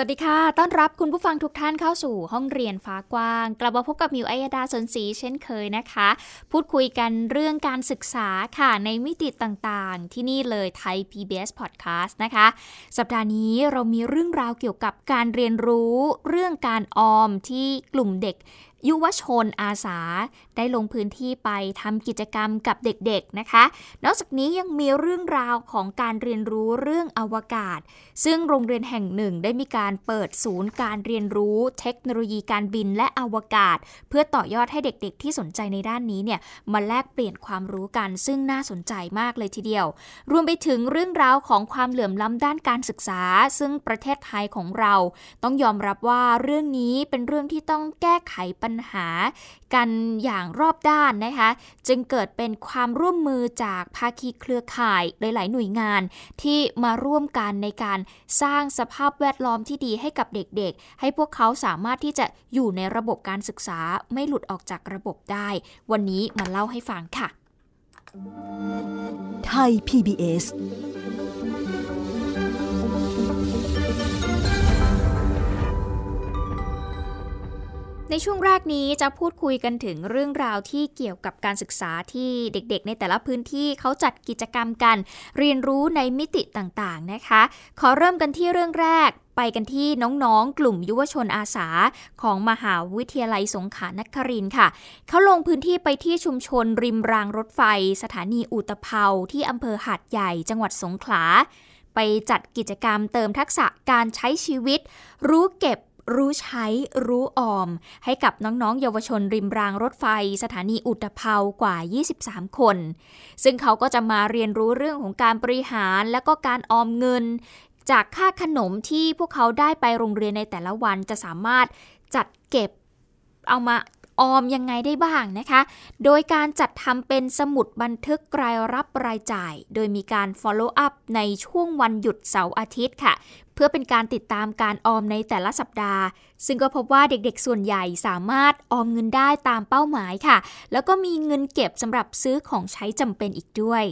สวัสดีค่ะ ต้อนรับคุณผู้ฟังทุกท่านเข้าสู่ห้องเรียนฟ้ากว้าง กลับมาพบกับมิวอัยดาสนศรีเช่นเคยนะคะ พูดคุยกันเรื่องการศึกษาค่ะในมิติต่างๆ ที่นี่เลยไทย PBS Podcast นะคะ สัปดาห์นี้เรามีเรื่องราวเกี่ยวกับการเรียนรู้ เรื่องการออมที่กลุ่มเด็ก ยุวชนอาสาได้ลงพื้นที่ไปทำกิจกรรมกับเด็กๆนะคะ นอกจากนี้ยังมีเรื่องราวของการเรียนรู้เรื่องอวกาศ ซึ่งโรงเรียนแห่งหนึ่งได้มีการเปิดศูนย์การเรียนรู้เทคโนโลยีการบินและอวกาศ เพื่อต่อยอดให้เด็กๆ ที่สนใจในด้านนี้เนี่ยมาแลกเปลี่ยนความรู้กันซึ่งน่าสนใจมากเลยทีเดียว รวมไปถึงเรื่องราวของความเหลื่อมล้ำด้านการศึกษา ซึ่งประเทศไทยของเรา ต้องยอมรับว่าเรื่องนี้เป็นเรื่องที่ต้องแก้ไขปัญญหากันอย่างรอบด้านนะคะจึงเกิดเป็นความร่วมมือจากภาคีเครือข่ายหลาย ๆ หน่วยงานที่มาร่วมกันในการสร้างสภาพแวดล้อมที่ดีให้กับเด็กๆ ให้พวกเขาสามารถที่จะอยู่ในระบบการศึกษาไม่หลุดออกจากระบบได้ วันนี้มาเล่าให้ฟังค่ะ ไทย PBS ในช่วงแรกนี้จะพูดคุยกันถึงเรื่องราวที่เกี่ยวกับการศึกษาที่เด็กๆ ในแต่ละพื้นที่เขาจัดกิจกรรมกัน เรียนรู้ในมิติต่างๆนะคะ ขอเริ่มกันที่เรื่องแรกไปกันที่น้องๆ กลุ่มยุวชนอาสาของมหาวิทยาลัยสงขลานครินค่ะ เขาลงพื้นที่ไปที่ชุมชนริมรางรถไฟ สถานีอุตภเปาที่อำเภอหาดใหญ่จังหวัดสงขลาไปจัดกิจกรรมเติมทักษะการใช้ชีวิต รู้เก็บ รู้ใช้รู้ออม ให้กับน้องๆ เยาวชนริมรางรถไฟ สถานีอุตภเปากว่า 23 คน ซึ่งเขาก็จะมาเรียนรู้เรื่องของการบริหารและก็การออมเงิน จากค่าขนมที่พวกเขาได้ไปโรงเรียนในแต่ละวันจะสามารถจัดเก็บเอามาออมยังไงได้บ้างนะคะ โดยการจัดทำเป็นสมุดบันทึกรายรับรายจ่าย โดยมีการ follow up ในช่วงวันหยุดเสาร์อาทิตย์ค่ะ พื่อเป็นการติดตามการออมในแต่ละสัปดาห์ ซึ่งก็พบว่าเด็กๆ ส่วนใหญ่สามารถออมเงินได้ตามเป้าหมายค่ะ แล้วก็มีเงินเก็บสำหรับซื้อของใช้จำเป็นอีกด้วย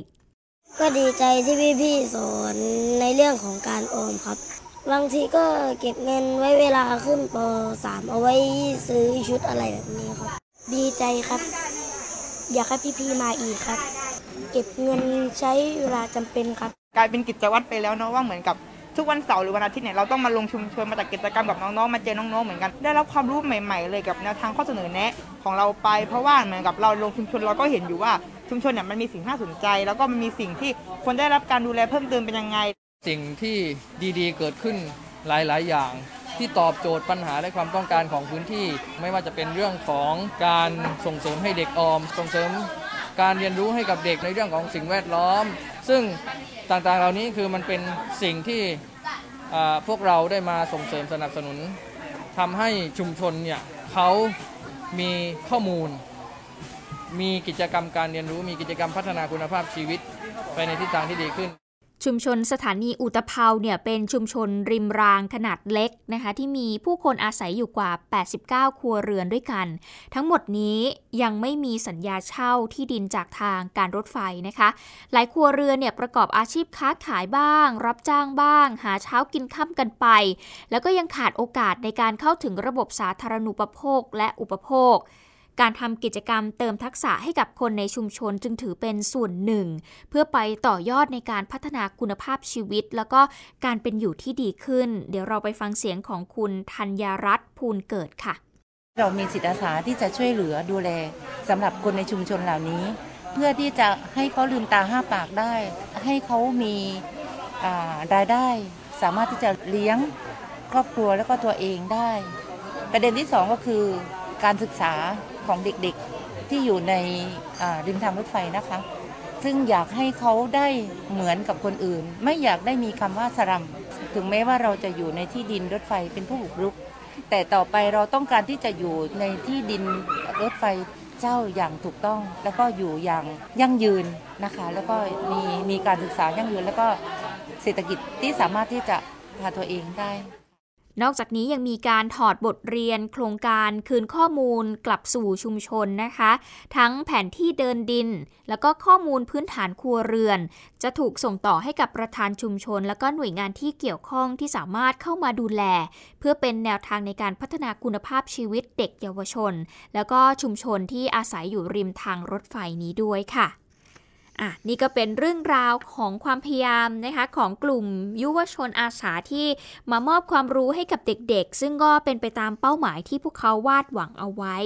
ก็ดีใจที่พี่ๆสอนในเรื่องของการออมครับบางทีก็เก็บเงินไว้เวลาขึ้นป .3 เอาไว้ซื้อชุดอะไรแบบนี้ครับ ดีใจครับ อยากให้พี่ๆมาอีกครับ เก็บเงินใช้เวลาจำเป็นครับ กลายเป็นกิจวัตรไปแล้วเนาะว่าเหมือนกับ ทุกวันเสาร์หรือวันอาทิตย์เนี่ยเราต้องมาลงชุมชนมาจัดกิจกรรมกับน้องๆมาเจอน้องๆเหมือนกัน ได้รับความรู้ใหม่ ๆ เลยกับแนวทางข้อเสนอแนะของเราไป เพราะว่าเหมือนกับเราลงชุมชนเราก็เห็นอยู่ว่าชุมชนเนี่ยมันมีสิ่งน่าสนใจ แล้วก็มันมีสิ่งที่ควรได้รับการดูแลเพิ่มเติมเป็นยังไง สิ่งที่ดีๆ เกิดขึ้นหลายๆ อย่างที่ตอบโจทย์ปัญหาและความต้องการของพื้นที่ ไม่ว่าจะเป็นเรื่องของการส่งเสริมให้เด็กออม ส่งเสริม การเรียนรู้ให้กับเด็กในเรื่องของสิ่งแวดล้อม ซึ่งต่างๆเหล่านี้คือมันเป็นสิ่งที่พวกเราได้มาส่งเสริมสนับสนุนทำให้ชุมชนเนี่ยเขามีข้อมูล มีกิจกรรมการเรียนรู้ มีกิจกรรมพัฒนาคุณภาพชีวิต ไปในทิศทางที่ดีขึ้น ชุมชนสถานีอุตภเปาเนี่ยเป็นชุมชนริมรางขนาดเล็กนะคะที่มีผู้คนอาศัยอยู่กว่า 89 ครัวเรือนด้วยกัน ทั้งหมดนี้ยังไม่มีสัญญาเช่าที่ดินจากทางการรถไฟนะคะ หลายครัวเรือนเนี่ยประกอบอาชีพค้าขายบ้าง รับจ้างบ้าง หาเช้ากินค่ำกันไป แล้วก็ยังขาดโอกาสในการเข้าถึงระบบสาธารณูปโภคและอุปโภค การทำกิจกรรมเติมทักษะให้กับคนในชุมชนจึงถือเป็นส่วนหนึ่ง เพื่อไปต่อยอดในการพัฒนาคุณภาพชีวิต แล้วก็การเป็นอยู่ที่ดีขึ้น เดี๋ยวเราไปฟังเสียงของคุณธัญรัตน์ภูลเกิดค่ะ เรามีจิตอาสาที่จะช่วยเหลือดูแลสำหรับคนในชุมชนเหล่านี้ เพื่อที่จะให้เขาลืมตาห้าปากได้ ให้เขามีารายได้ สามารถที่จะเลี้ยงครอบครัวแล้วก็ตัวเองได้ ประเด็นที่สองก็คือการศึกษา ของเด็กๆที่อยู่ในริมทางรถไฟนะคะ ซึ่งอยากให้เขาได้เหมือนกับคนอื่น ไม่อยากได้มีคำว่าสรัมถึงแม้ว่าเราจะอยู่ในที่ดินรถไฟเป็นผู้บุกรุก แต่ต่อไปเราต้องการที่จะอยู่ในที่ดินรถไฟเจ้าอย่างถูกต้อง แล้วก็อยู่อย่างยั่งยืนนะคะ แล้วก็มีมีการศึกษายั่งยืน แล้วก็เศรษฐกิจที่สามารถที่จะพาตัวเองได้ นอกจากนี้ยังมีการถอดบทเรียนโครงการคืนข้อมูลกลับสู่ชุมชนนะคะ ทั้งแผนที่เดินดิน แล้วก็ข้อมูลพื้นฐานครัวเรือน จะถูกส่งต่อให้กับประธานชุมชน แล้วก็หน่วยงานที่เกี่ยวข้องที่สามารถเข้ามาดูแล เพื่อเป็นแนวทางในการพัฒนาคุณภาพชีวิตเด็กเยาวชน แล้วก็ชุมชนที่อาศัยอยู่ริมทางรถไฟนี้ด้วยค่ะ อะนี่ก็เป็นเรื่องราวของความพยายามนะคะของกลุ่มยุวชนอาสาที่มามอบความรู้ให้กับเด็กๆ ซึ่งก็เป็นไปตามเป้าหมายที่พวกเขาวาดหวังเอาไว้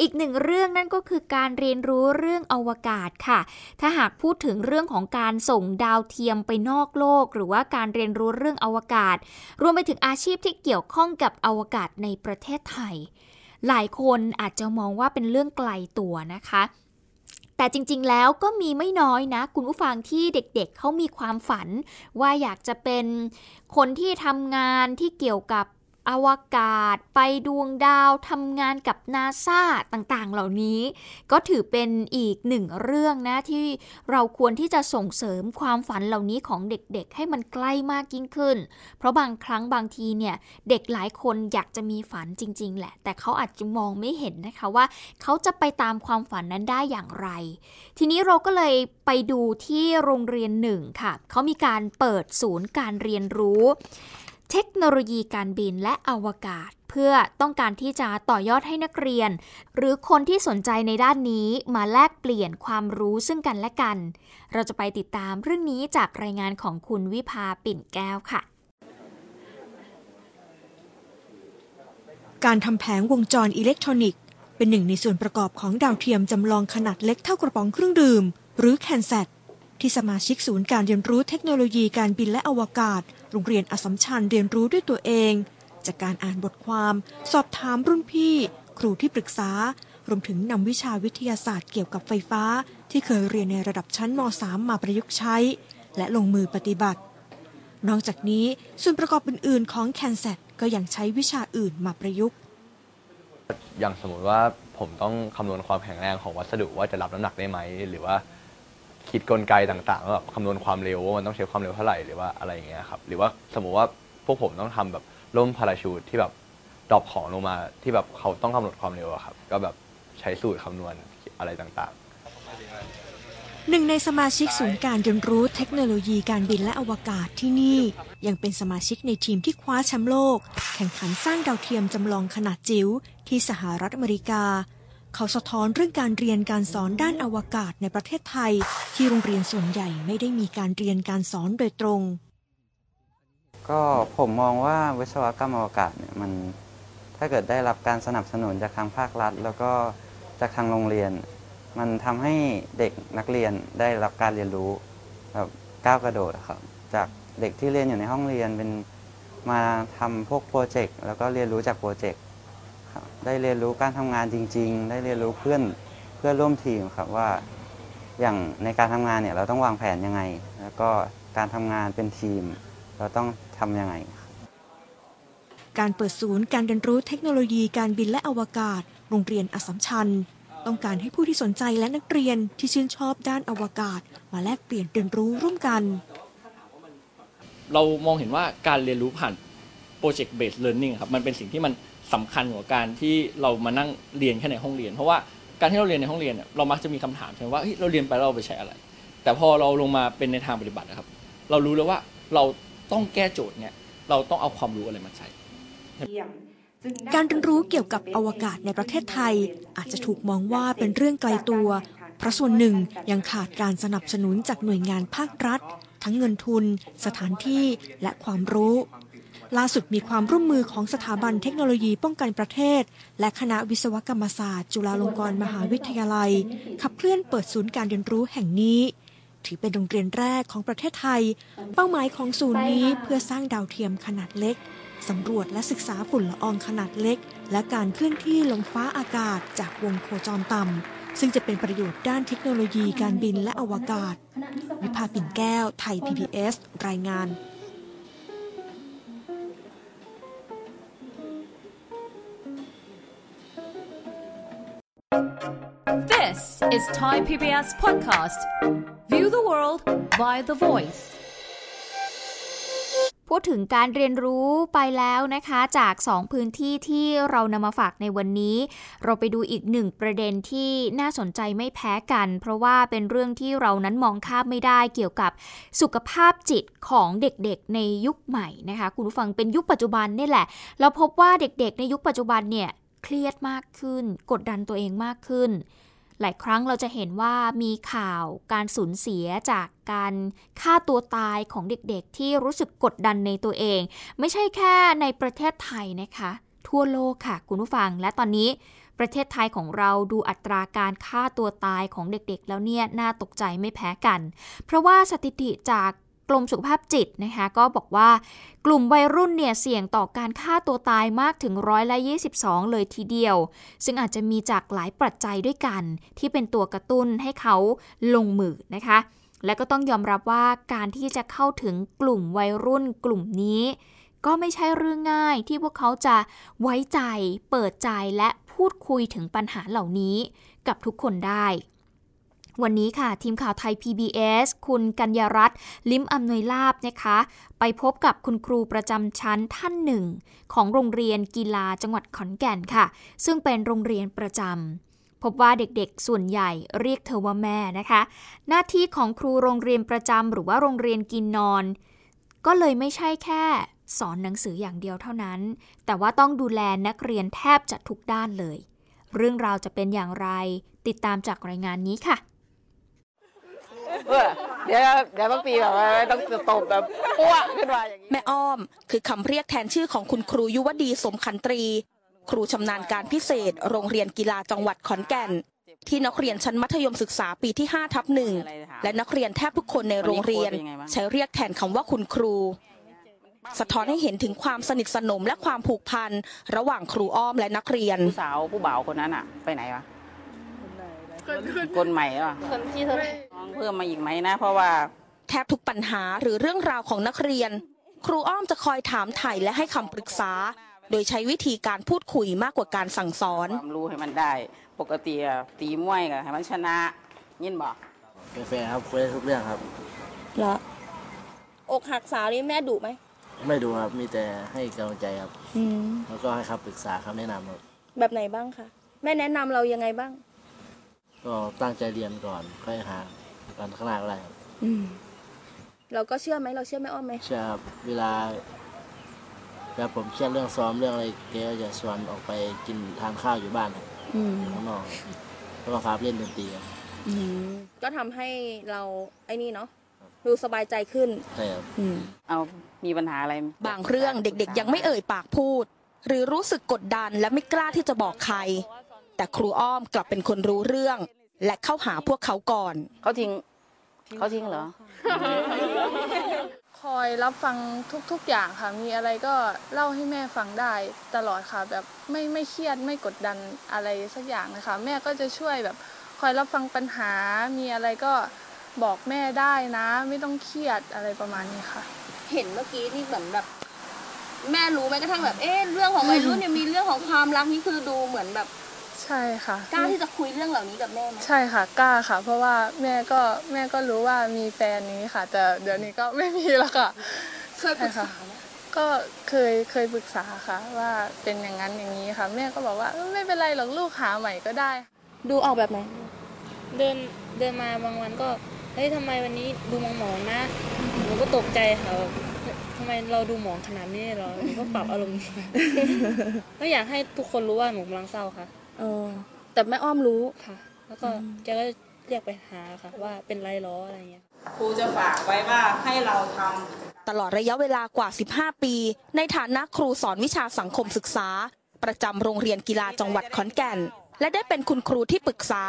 อีกหนึ่งเรื่องนั่นก็คือการเรียนรู้เรื่องอวกาศค่ะ ถ้าหากพูดถึงเรื่องของการส่งดาวเทียมไปนอกโลก หรือว่าการเรียนรู้เรื่องอวกาศ รวมไปถึงอาชีพที่เกี่ยวข้องกับอวกาศในประเทศไทย หลายคนอาจจะมองว่าเป็นเรื่องไกลตัวนะคะ แต่จริงๆแล้วก็มีไม่น้อยนะ คุณผู้ฟังที่เด็กๆเเขามีความฝัน ว่าอยากจะเป็นคนที่ทำงานที่เกี่ยวกับ อวกาศ ไปดวงดาวทำงานกับนาซาต่างๆ เหล่านี้ ก็ถือเป็นอีกหนึ่งเรื่องนะที่เราควรที่จะส่งเสริมความฝันเหล่านี้ของเด็กๆ ให้มันใกล้มากยิ่งขึ้น เพราะบางครั้งบางทีเนี่ยเด็กหลายคนอยากจะมีฝันจริง ๆ แหละ แต่เขาอาจจะมองไม่เห็นนะคะว่า เขาจะไปตามความฝันนั้นได้อย่างไร ทีนี้เราก็เลยไปดูที่โรงเรียนหนึ่งค่ะ เขามีการเปิดศูนย์การเรียนรู้ เทคโนโลยีการบินและอวกาศ เพื่อต้องการที่จะต่อยอดให้นักเรียน หรือคนที่สนใจในด้านนี้มาแลกเปลี่ยนความรู้ซึ่งกันและกัน เราจะไปติดตามเรื่องนี้จากรายงานของคุณวิภาปิ่นแก้วค่ะการทำแผงวงจรอิเล็กทรอนิกส์ เป็นหนึ่งในส่วนประกอบของดาวเทียมจำลองขนาดเล็กเท่ากระป๋องเครื่องดื่ม หรือแคนแซต ที่สมาชิกศูนย์การเรียนรู้เทคโนโลยีการบินและอวกาศ โรงเรียนอสมชัญเรียนรู้ด้วยตัวเอง จากการอ่านบทความ สอบถามรุ่นพี่ ครูที่ปรึกษา รวมถึงนำวิชาวิทยาศาสตร์เกี่ยวกับไฟฟ้า ที่เคยเรียนในระดับชั้นม .3 มาประยุกต์ใช้ และลงมือปฏิบัติ นอกจากนี้ส่วนประกอบอื่น ๆ ของแคนแซตก็ยังใช้วิชาอื่นมาประยุกต์ อย่างสมมติว่าผมต้องคำนวณความแข็งแรงของวัสดุว่าจะรับน้ำหนักได้ไหม หรือว่า คิดกลไกต่างๆแบบคำนวณความเร็วว่ามันต้องใช้ความเร็วเท่าไหร่หรือว่าอะไรอย่างเงี้ยครับหรือว่าสมมุติว่าพวกผมต้องทำแบบร่มพาราชูทที่แบบดรอปของลงมาที่แบบเขาต้องกำหนดความเร็วอะครับก็แบบใช้สูตรคำนวณอะไรต่างๆ หนึ่งในสมาชิกศูนย์การเรียนรู้เทคโนโลยีการบินและอวกาศที่นี่ ยังเป็นสมาชิกในทีมที่คว้าแชมป์โลก แข่งขันสร้างดาวเทียมจำลองขนาดจิ๋วที่สหรัฐอเมริกา เขาสะท้อนเรื่องการเรียนการสอนด้านอวกาศในประเทศไทย ที่โรงเรียนส่วนใหญ่ไม่ได้มีการเรียนการสอนโดยตรง ก็ผมมองว่าวิศวกรรมอวกาศเนี่ยมันถ้าเกิดได้รับการสนับสนุนจากทางภาครัฐ แล้วก็จากทางโรงเรียน มันทำให้เด็กนักเรียนได้รับการเรียนรู้แบบก้าวกระโดดครับจากเด็กที่เรียนอยู่ในห้องเรียนเป็นมาทำพวกโปรเจกต์แล้วก็เรียนรู้จากโปรเจกต์ ได้เรียนรู้การทำงานจริง ๆ ได้เรียนรู้เพื่อนเพื่อนร่วมทีมครับว่าอย่างในการทำงานเนี่ยเราต้องวางแผนยังไง แล้วก็การทำงานเป็นทีม เราต้องทำยังไง การเปิดศูนย์การเรียนรู้เทคโนโลยีการบินและอวกาศ โรงเรียนอัสสัมชัญต้องการให้ผู้ที่สนใจและนักเรียนที่ชื่นชอบด้านอวกาศ มาแลกเปลี่ยนเรียนรู้ร่วมกัน เรามองเห็นว่าการเรียนรู้ผ่าน project-based learning ครับมันเป็นสิ่งที่มัน สำคัญกว่าการที่เรามานั่งเรียนแค่ในห้องเรียน เพราะว่าการที่เราเรียนในห้องเรียนเนี่ยเรามักจะมีคำถามใช่ไหมว่าเราเรียนไปเราไปใช้อะไร แต่พอเราลงมาเป็นในทางปฏิบัตินะครับ เรารู้แล้วว่าเราต้องแก้โจทย์เนี่ยเราต้องเอาความรู้อะไรมาใช้การเรียนรู้เกี่ยวกับอวกาศในประเทศไทย อาจจะถูกมองว่าเป็นเรื่องไกลตัว เพราะส่วนหนึ่งยังขาดการสนับสนุนจากหน่วยงานภาครัฐ ทั้งเงินทุน สถานที่และความรู้ ล่าสุดมีความร่วมมือของสถาบันเทคโนโลยีป้องกันประเทศ และคณะวิศวกรรมศาสตร์ จุฬาลงกรณ์มหาวิทยาลัย ขับเคลื่อนเปิดศูนย์การเรียนรู้แห่งนี้ ถือเป็นโรงเรียนแรกของประเทศไทย เป้าหมายของศูนย์นี้เพื่อสร้างดาวเทียมขนาดเล็กสำรวจและศึกษาฝุ่นละอองขนาดเล็ก และการเคลื่อนที่ลงฟ้าอากาศจากวงโคจรต่ำ ซึ่งจะเป็นประโยชน์ด้านเทคโนโลยีการบินและอวกาศ วิภาปิ่นแก้ว ไทย PBS รายงาน is Thai PBS podcast. View the world via the voice. พูดถึงการเรียนรู้ไปแล้วนะคะจาก 2 พื้นที่ที่เรานำมาฝากในวันนี้ เราไปดูอีกหนึ่งประเด็นที่น่าสนใจไม่แพ้กัน เพราะว่าเป็นเรื่องที่เรานั้นมองข้ามไม่ได้เกี่ยวกับสุขภาพจิตของเด็กๆในยุคใหม่นะคะคุณผู้ฟังเป็นยุคปัจจุบันนี่แหละ เราพบว่าเด็กๆในยุคปัจจุบันเนี่ยเครียดมากขึ้น กดดันตัวเองมากขึ้น หลายครั้งเราจะเห็นว่ามีข่าวการสูญเสียจากการฆ่าตัวตายของเด็กๆ ที่รู้สึกกดดันในตัวเอง ไม่ใช่แค่ในประเทศไทยนะคะ ทั่วโลกค่ะคุณผู้ฟัง และตอนนี้ประเทศไทยของเราดูอัตราการฆ่าตัวตายของเด็กๆ แล้วเนี่ยน่าตกใจไม่แพ้กัน เพราะว่าสถิติจาก กรมสุขภาพจิตนะคะก็บอกว่ากลุ่มวัยรุ่นเนี่ยเสี่ยงต่อการฆ่าตัวตายมากถึงร้อยละ22 เลยทีเดียว ซึ่งอาจจะมีจากหลายปัจจัยด้วยกัน ที่เป็นตัวกระตุ้นให้เขาลงมือนะคะ และก็ต้องยอมรับว่าการที่จะเข้าถึงกลุ่มวัยรุ่นกลุ่มนี้ ก็ไม่ใช่เรื่องง่ายที่พวกเขาจะไว้ใจ เปิดใจและพูดคุยถึงปัญหาเหล่านี้กับทุกคนได้ วันนี้ค่ะ ทีมข่าวไทย PBS คุณกัญญารัตน์ลิ้มอำนวยลาบนะคะ ไปพบกับคุณครูประจำชั้นท่านหนึ่ง ของโรงเรียนกีฬาจังหวัดขอนแก่นค่ะ ซึ่งเป็นโรงเรียนประจำพบว่าเด็กๆ ส่วนใหญ่เรียกเธอว่าแม่นะคะ หน้าที่ของครูโรงเรียนประจำหรือว่าโรงเรียนกินนอน ก็เลยไม่ใช่แค่สอนหนังสืออย่างเดียวเท่านั้น แต่ว่าต้องดูแลนักเรียนแทบจะทุกด้านเลย เรื่องราวจะเป็นอย่างไร ติดตามจากรายงานนี้ค่ะ เดี๋ยวเดี๋ยวบางปีแบบว่าต้องตบแบบปั้วขึ้นมาอย่างนี้แม่อ้อม คือคำเรียกแทนชื่อของคุณครูยุวดีสมขันตรี ครูชำนาญการพิเศษ โรงเรียนกีฬาจังหวัดขอนแก่น ที่นักเรียนชั้นมัธยมศึกษาปีที่5ทับหนึ่งและนักเรียนแทบทุกคนในโรงเรียน ใช้เรียกแทนคำว่าคุณครูสะท้อนให้เห็นถึงความสนิทสนมและความผูกพัน ระหว่างครูอ้อมและนักเรียน ผู้สาวผู้บ่าวคนนั้นอะไปไหนวะ คนใหม่เหรอคนที่เท่าไหร่น้องเพิ่มมาอีกไหมนะ เพราะว่าแทบทุกปัญหาหรือเรื่องราวของนักเรียน ครูอ้อมจะคอยถามไถ่และให้คำปรึกษา โดยใช้วิธีการพูดคุยมากกว่าการสั่งสอน ความรู้ให้มันได้ ปกติอะตีมวยกับให้มันชนะยินบอกเป็นแฟนครับคุยได้ทุกเรื่องครับเหรออกหักสาวนี่แม่ดุไหม ไม่ดูครับ มีแต่ให้กำลังใจครับอืมแล้วก็ให้คำปรึกษาคำแนะนำครับ แบบไหนบ้างคะ แม่แนะนำเรายังไงบ้าง ก็ตั้งใจเรียนก่อนค่อยหากันข้างหน้าก็ได้ครับอืมเราก็เชื่อไหมเราเชื่อแม่อ้อมไหมเชื่อครับเวลาเวลาผมเครียดเรื่องซ้อมเรื่องอะไรแกก็จะชวนออกไปกินทานข้าวอยู่บ้านครับอืมข้างนอกครับแล้วก็พาไปเล่นดนตรีครับ อืมก็ทำให้เราไอ้นี่เนาะดูสบายใจขึ้น ใช่ครับ อืม เอามีปัญหาอะไรบางเรื่องเด็กๆ ยังไม่เอ่ยปากพูด หรือรู้สึกกดดันและไม่กล้าที่จะบอกใคร แต่ครูอ้อมกลับเป็นคนรู้เรื่อง และเข้าหาพวกเขาก่อน เขาทิ้งเขาทิ้งเหรอ คอยรับฟังทุกๆอย่างค่ะ มีอะไรก็เล่าให้แม่ฟังได้ตลอดค่ะ แบบไม่ไม่เครียดไม่กดดันอะไรสักอย่างนะคะ แม่ก็จะช่วยแบบคอยรับฟังปัญหา มีอะไรก็บอกแม่ได้นะ ไม่ต้องเครียดอะไรประมาณนี้ค่ะ เห็นเมื่อกี้นี่เหมือนแบบ แม่รู้ไหมกระทั่งแบบ เอ๊ะเรื่องของวัยรุ่นเนี่ยมีเรื่องของความรักนี่คือดูเหมือนแบบ ใช่ค่ะ กล้าที่จะคุยเรื่องเหล่านี้กับแม่ไหมใช่ค่ะกล้าค่ะ เพราะว่าแม่ก็แม่ก็รู้ว่ามีแฟนนี้ค่ะ แต่เดี๋ยวนี้ก็ไม่มีแล้วค่ะเคยปรึกษาใช่ค่ะก็เคยเคยปรึกษาค่ะ ว่าเป็นอย่างนั้นอย่างนี้ค่ะ แม่ก็บอกว่าเออไม่เป็นไรหรอกลูกหาใหม่ก็ได้ ดูออกแบบไหนเดินเดินมาบางวันก็เฮ้ยทำไมวันนี้ดูมองหมองๆนะหนูก็ตกใจค่ะแบบทำไมเราดูหมองขนาดนี้เหรอหนูก็ปรับอารมณ์ ก็อยากให้ทุกคนรู้ว่าหนูกำลังเศร้าค่ะ เออแต่แม่อ้อมรู้ ค่ะ แล้วก็แกก็เรียกไปหาค่ะ ว่าเป็นไรล้ออะไรเงี้ย ครูจะฝากไว้ว่าให้เราทำ ตลอดระยะเวลากว่า 15 ปี ในฐานะครูสอนวิชาสังคมศึกษา ประจำโรงเรียนกีฬาจังหวัดขอนแก่น และได้เป็นคุณครูที่ปรึกษา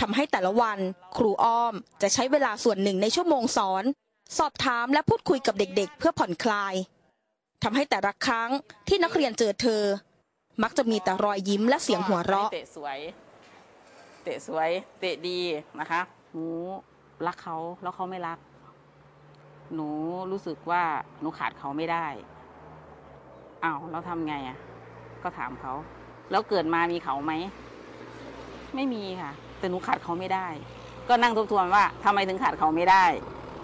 ทำให้แต่ละวัน ครูอ้อมจะใช้เวลาส่วนหนึ่งในชั่วโมงสอน สอบถามและพูดคุยกับเด็กๆ เพื่อผ่อนคลายทำให้แต่ละครั้งที่นักเรียนเจอเธอ มักจะมีแต่รอยยิ้มและเสียงหัวเราะ เตะสวย เตะสวย เตะดีนะคะ หนูรักเขาแล้วเขาไม่รัก หนูรู้สึกว่าหนูขาดเขาไม่ได้อ้าวเราทำไงอะ ก็ถามเขา แล้วเกิดมามีเขาไหม ไม่มีค่ะ แต่หนูขาดเขาไม่ได้ ก็นั่งทบทวนว่าทำไมถึงขาดเขาไม่ได้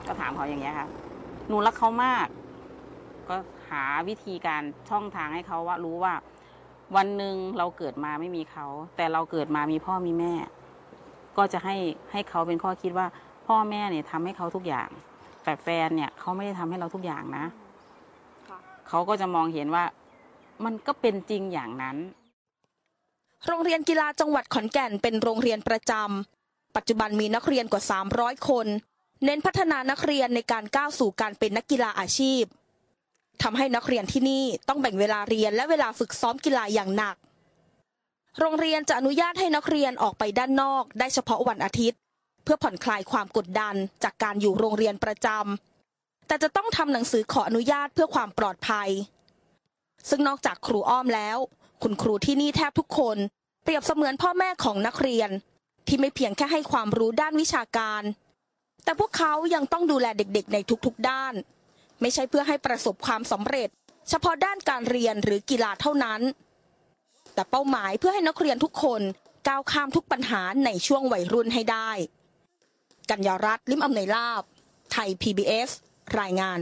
ก็ถามเขาอย่างเงี้ยค่ะ หนูรักเขามาก ก็หาวิธีการช่องทางให้เขาว่ารู้ว่า วันหนึ่งเราเกิดมาไม่มีเขา แต่เราเกิดมามีพ่อมีแม่ ก็จะให้ให้เขาเป็นข้อคิดว่า พ่อแม่เนี่ยทำให้เขาทุกอย่าง แต่แฟนเนี่ยเขาไม่ได้ทำให้เราทุกอย่างนะเขาก็จะมองเห็นว่ามันก็เป็นจริงอย่างนั้น โรงเรียนกีฬาจังหวัดขอนแก่นเป็นโรงเรียนประจำปัจจุบันมีนักเรียนกว่า 300 คน เน้นพัฒนานักเรียนในการก้าวสู่การเป็นนักกีฬาอาชีพ ทำให้นักเรียนที่นี่ต้องแบ่งเวลาเรียนและเวลาฝึกซ้อมกีฬาอย่างหนัก โรงเรียนจะอนุญาตให้นักเรียนออกไปด้านนอก ได้เฉพาะวันอาทิตย์ เพื่อผ่อนคลายความกดดันจากการอยู่โรงเรียนประจำแต่จะต้องทำหนังสือขออนุญาตเพื่อความปลอดภัย ซึ่งนอกจากครูอ้อมแล้ว คุณครูที่นี่แทบทุกคน เปรียบเสมือนพ่อแม่ของนักเรียน ที่ไม่เพียงแค่ให้ความรู้ด้านวิชาการ แต่พวกเขายังต้องดูแลเด็กๆ ในทุกๆด้าน ไม่ใช่เพื่อให้ประสบความสำเร็จ เฉพาะด้านการเรียนหรือกีฬาเท่านั้น แต่เป้าหมายเพื่อให้นักเรียนทุกคนก้าวข้ามทุกปัญหาในช่วงวัยรุ่นให้ได้ กัญญารัตน์ลิมอำนวยลาบ ไทย PBS รายงาน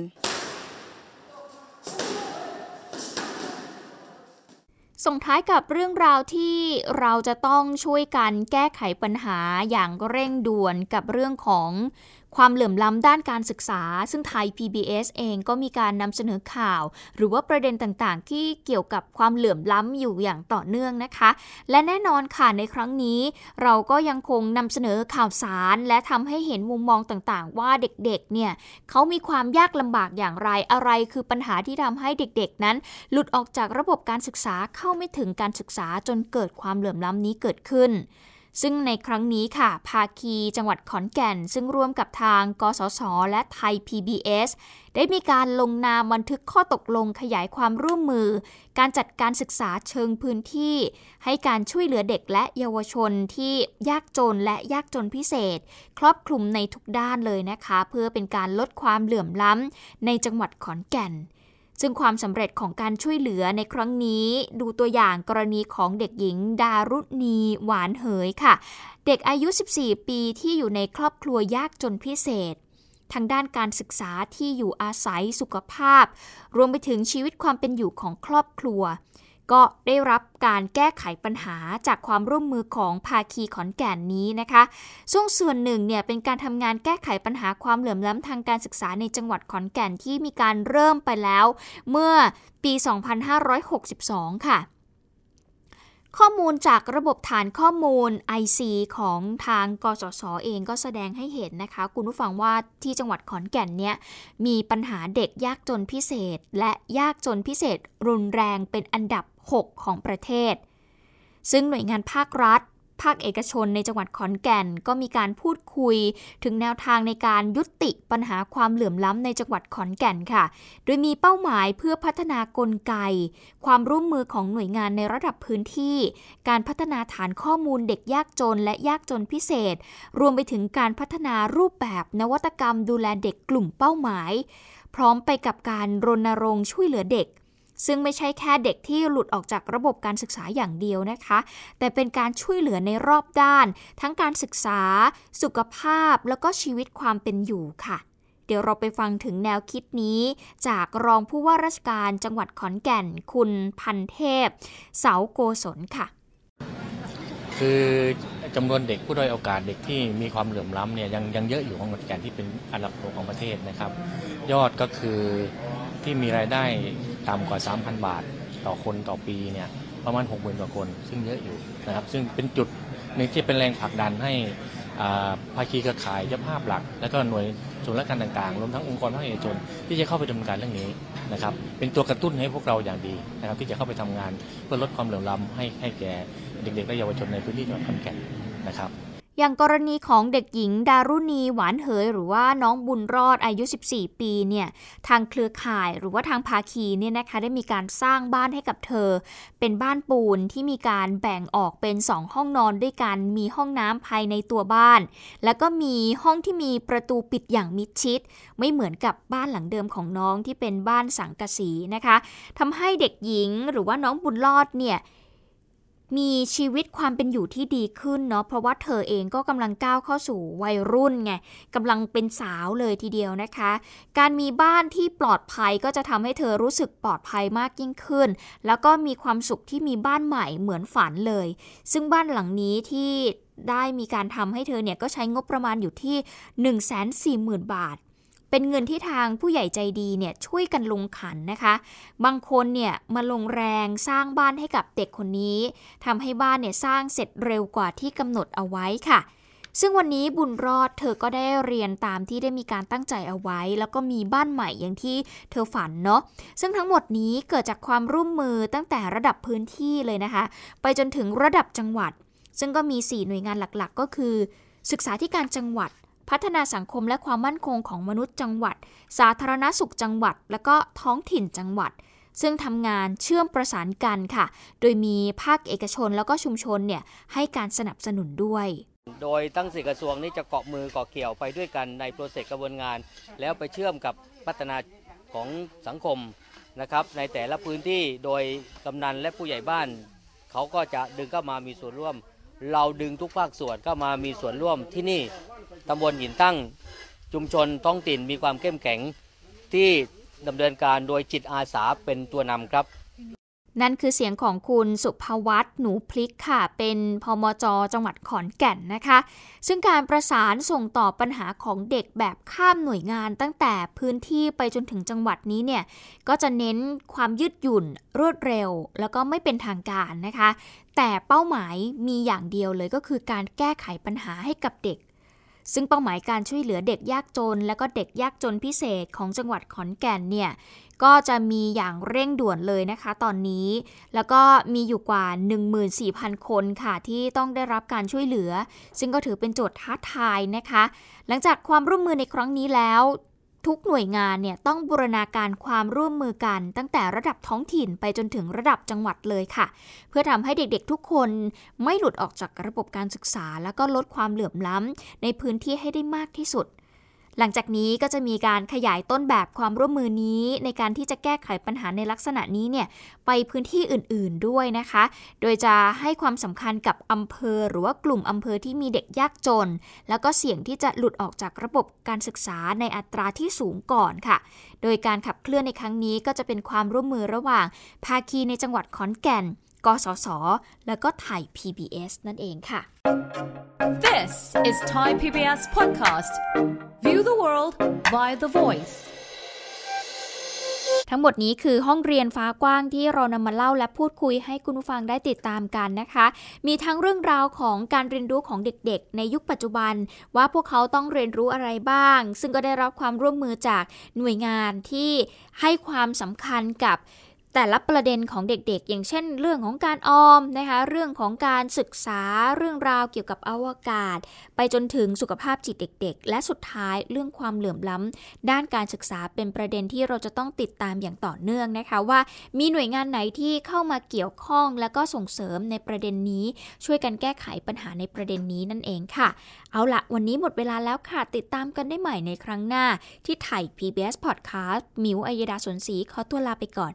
ส่งท้ายกับเรื่องราวที่เราจะต้องช่วยกันแก้ไขปัญหาอย่างเร่งด่วนกับเรื่องของความเหลื่อมล้ำด้านการศึกษา ซึ่งไทย PBS เองก็มีการนำเสนอข่าว หรือว่าประเด็นต่างๆ ที่เกี่ยวกับความเหลื่อมล้ำอยู่อย่างต่อเนื่องนะคะ และแน่นอนค่ะในครั้งนี้ เราก็ยังคงนำเสนอข่าวสาร และทำให้เห็นมุมมองต่างๆ ว่าเด็กๆ เนี่ยเขามีความยากลำบากอย่างไรอะไร คือปัญหาที่ทำให้เด็กๆ นั้น หลุดออกจากระบบการศึกษาเข้าไม่ถึงการศึกษาจนเกิดความเหลื่อมล้ำนี้เกิดขึ้น ซึ่งในครั้งนี้ค่ะ ภาคีจังหวัดขอนแก่น ซึ่งร่วมกับทาง กสศและไทย PBS ได้มีการลงนามบันทึกข้อตกลงขยายความร่วมมือ การจัดการศึกษาเชิงพื้นที่ ให้การช่วยเหลือเด็กและเยาวชนที่ยากจนและยากจนพิเศษ ครอบคลุมในทุกด้านเลยนะคะ เพื่อเป็นการลดความเหลื่อมล้ำในจังหวัดขอนแก่น ซึ่งความสำเร็จของการช่วยเหลือในครั้งนี้ดูตัวอย่างกรณีของเด็กหญิงดารุณีหวานเหยค่ะ เด็กอายุ 14 ปีที่อยู่ในครอบครัวยากจนพิเศษ ทางด้านการศึกษาที่อยู่อาศัยสุขภาพ รวมไปถึงชีวิตความเป็นอยู่ของครอบครัว ก็ได้รับการแก้ไขปัญหาจากความร่วมมือของภาคีขอนแก่นนี้นะคะ ซึ่งส่วนหนึ่งเนี่ยเป็นการทำงานแก้ไขปัญหาความเหลื่อมล้ำทางการศึกษาในจังหวัดขอนแก่นที่มีการเริ่มไปแล้ว เมื่อปี 2562 ค่ะข้อมูลจากระบบฐานข้อมูล IC ของทางกสศเองก็แสดงให้เห็นนะคะ คุณผู้ฟังว่าที่จังหวัดขอนแก่นเนี่ยมีปัญหาเด็กยากจนพิเศษ และยากจนพิเศษรุนแรงเป็นอันดับ 6 ของประเทศ ซึ่งหน่วยงานภาครัฐ ภาคเอกชนในจังหวัดขอนแก่น ก็มีการพูดคุยถึงแนวทางในการยุติปัญหาความเหลื่อมล้ำในจังหวัดขอนแก่นค่ะ โดยมีเป้าหมายเพื่อพัฒนากลไก ความร่วมมือของหน่วยงานในระดับพื้นที่ การพัฒนาฐานข้อมูลเด็กยากจนและยากจนพิเศษ รวมไปถึงการพัฒนารูปแบบนวัตกรรมดูแลเด็กกลุ่มเป้าหมาย พร้อมไปกับการรณรงค์ช่วยเหลือเด็ก ซึ่งไม่ใช่แค่เด็กที่หลุดออกจากระบบการศึกษาอย่างเดียวนะคะ แต่เป็นการช่วยเหลือในรอบด้าน ทั้งการศึกษา สุขภาพ แล้วก็ชีวิตความเป็นอยู่ค่ะ เดี๋ยวเราไปฟังถึงแนวคิดนี้ จากรองผู้ว่าราชการจังหวัดขอนแก่น คุณพันเทพ เสาโกศลค่ะ คือจำนวนเด็กผู้ด้อยโอกาสเด็กที่มีความเหลื่อมล้ำเนี่ยยังยังเยอะอยู่ของขอนแก่นที่เป็นอันดับโของประเทศนะครับ ยอดก็คือที่มีรายได้ ต่ำกว่า 3,000 บาทต่อคนต่อปีเนี่ยประมาณ 60,000กว่าคน ซึ่งเยอะอยู่นะครับซึ่งเป็นจุดหนึ่งที่เป็นแรงผลักดันให้ภาคีเครือข่ายเจ้าภาพหลัก และก็หน่วยส่วนราชการต่างๆ รวมทั้งองค์กรภาคเอกชนที่จะเข้าไปดำเนินการเรื่องนี้นะครับเป็นตัวกระตุ้นให้พวกเราอย่างดีนะครับที่จะเข้าไปทำงานเพื่อลดความเหลื่อมล้ำให้ให้แก่เด็กๆและเยาวชนในพื้นที่จังหวัดขอนแก่นนะครับ อย่างกรณีของเด็กหญิงดารุณีหวานเหย หรือว่าน้องบุญรอดอายุ 14 ปีเนี่ยทางเครือข่ายหรือว่าทางภาคีเนี่ยนะคะได้มีการสร้างบ้านให้กับเธอ เป็นบ้านปูนที่มีการแบ่งออกเป็น 2 ห้องนอนด้วยกันมีห้องน้ำภายในตัวบ้าน แล้วก็มีห้องที่มีประตูปิดอย่างมิดชิด ไม่เหมือนกับบ้านหลังเดิมของน้องที่เป็นบ้านสังกะสีนะคะทำให้เด็กหญิงหรือว่าน้องบุญรอดเนี่ย มีชีวิตความเป็นอยู่ที่ดีขึ้นเนาะเพราะว่าเธอเองก็กำลังก้าวเข้าสู่วัยรุ่นไงกำลังเป็นสาวเลยทีเดียวนะคะ การมีบ้านที่ปลอดภัยก็จะทำให้เธอรู้สึกปลอดภัยมากยิ่งขึ้น แล้วก็มีความสุขที่มีบ้านใหม่เหมือนฝันเลย ซึ่งบ้านหลังนี้ที่ได้มีการทำให้เธอเนี่ยก็ใช้งบประมาณอยู่ที่ 140,000 บาท เป็นเงินที่ทางผู้ใหญ่ใจดีเนี่ยช่วยกันลงขันนะคะ บางคนเนี่ยมาลงแรงสร้างบ้านให้กับเด็กคนนี้ทำให้บ้านเนี่ยสร้างเสร็จเร็วกว่าที่กำหนดเอาไว้ค่ะซึ่งวันนี้บุญรอดเธอก็ได้เรียนตามที่ได้มีการตั้งใจเอาไว้ แล้วก็มีบ้านใหม่อย่างที่เธอฝันเนาะซึ่งทั้งหมดนี้เกิดจากความร่วมมือตั้งแต่ระดับพื้นที่เลยนะคะ ไปจนถึงระดับจังหวัด ซึ่งก็มี 4 หน่วยงานหลักๆ ก็คือ ศึกษาธิการจังหวัด พัฒนาสังคมและความมั่นคงของมนุษย์จังหวัด สาธารณสุขจังหวัด และก็ท้องถิ่นจังหวัด ซึ่งทำงานเชื่อมประสานกันค่ะ โดยมีภาคเอกชนแล้วก็ชุมชนเนี่ยให้การสนับสนุนด้วย โดยทั้งสี่กระทรวงนี้จะเกาะมือเกาะเกี่ยวไปด้วยกันในโปรเซสกระบวนงาน แล้วไปเชื่อมกับพัฒนาของสังคมนะครับในแต่ละพื้นที่โดยกำนันและผู้ใหญ่บ้าน เขาก็จะดึงเข้ามามีส่วนร่วม เราดึงทุกภาคส่วนเข้ามามีส่วนร่วมที่นี่ตำบลหินตั้งชุมชนท้องถิ่นมีความเข้มแข็งที่ดำเนินการโดยจิตอาสาเป็นตัวนำครับ นั่นคือเสียงของคุณสุภวัตหนูพลิกค่ะ เป็นพมจ จังหวัดขอนแก่นนะคะ ซึ่งการประสานส่งต่อปัญหาของเด็กแบบข้ามหน่วยงานตั้งแต่พื้นที่ไปจนถึงจังหวัดนี้เนี่ย ก็จะเน้นความยืดหยุ่นรวดเร็ว แล้วก็ไม่เป็นทางการนะคะ แต่เป้าหมายมีอย่างเดียวเลยก็คือการแก้ไขปัญหาให้กับเด็ก ซึ่งเป้าหมายการช่วยเหลือเด็กยากจน และก็เด็กยากจนพิเศษของจังหวัดขอนแก่นเนี่ยก็จะมีอย่างเร่งด่วนเลยนะคะตอนนี้ แล้วก็มีอยู่กว่า 14,000 คนค่ะที่ต้องได้รับการช่วยเหลือ ซึ่งก็ถือเป็นโจทย์ท้าทายนะคะ หลังจากความร่วมมือในครั้งนี้แล้ว ทุกหน่วยงานเนี่ยต้องบูรณาการความร่วมมือกันตั้งแต่ระดับท้องถิ่นไปจนถึงระดับจังหวัดเลยค่ะ เพื่อทำให้เด็กๆทุกคนไม่หลุดออกจากระบบการศึกษา แล้วก็ลดความเหลื่อมล้ำในพื้นที่ให้ได้มากที่สุด หลังจากนี้ก็จะมีการขยายต้นแบบความร่วมมือนี้ ในการที่จะแก้ไขปัญหาในลักษณะนี้เนี่ยไปพื้นที่อื่นๆด้วยนะคะ โดยจะให้ความสำคัญกับอำเภอ หรือว่ากลุ่มอำเภอที่มีเด็กยากจน แล้วก็เสี่ยงที่จะหลุดออกจากระบบการศึกษาในอัตราที่สูงก่อนค่ะ โดยการขับเคลื่อนในครั้งนี้ก็จะเป็นความร่วมมือระหว่าง ภาคีในจังหวัดขอนแก่น กสศแล้วก็ไทย PBS นั่นเองค่ะ This is Thai PBS Podcast. View the world via the voice. ทั้งหมดนี้คือห้องเรียนฟ้ากว้างที่เรานำมาเล่าและพูดคุยให้คุณผู้ฟังได้ติดตามกันนะคะ มีทั้งเรื่องราวของการเรียนรู้ของเด็กๆ ในยุคปัจจุบัน ว่าพวกเขาต้องเรียนรู้อะไรบ้าง ซึ่งก็ได้รับความร่วมมือจากหน่วยงานที่ให้ความสำคัญกับ แต่ละประเด็นของเด็กๆ อย่างเช่น เรื่องของการออมนะคะเรื่องของการศึกษาเรื่องราวเกี่ยวกับอวกาศ ไปจนถึงสุขภาพจิตเด็ก ๆ และสุดท้ายเรื่องความเหลื่อมล้ำด้านการศึกษาเป็นประเด็นที่เราจะต้องติดตามอย่างต่อเนื่องนะคะว่า มีหน่วยงานไหนที่เข้ามาเกี่ยวข้องและก็ส่งเสริมในประเด็นนี้ ช่วยกันแก้ไขปัญหาในประเด็นนี้นั่นเองค่ะ เอาละวันนี้หมดเวลาแล้วค่ะติดตามกันได้ใหม่ในครั้งหน้า ที่ไทย PBS Podcast มิวอัยดาสนศรีขอตัวลาไปก่อน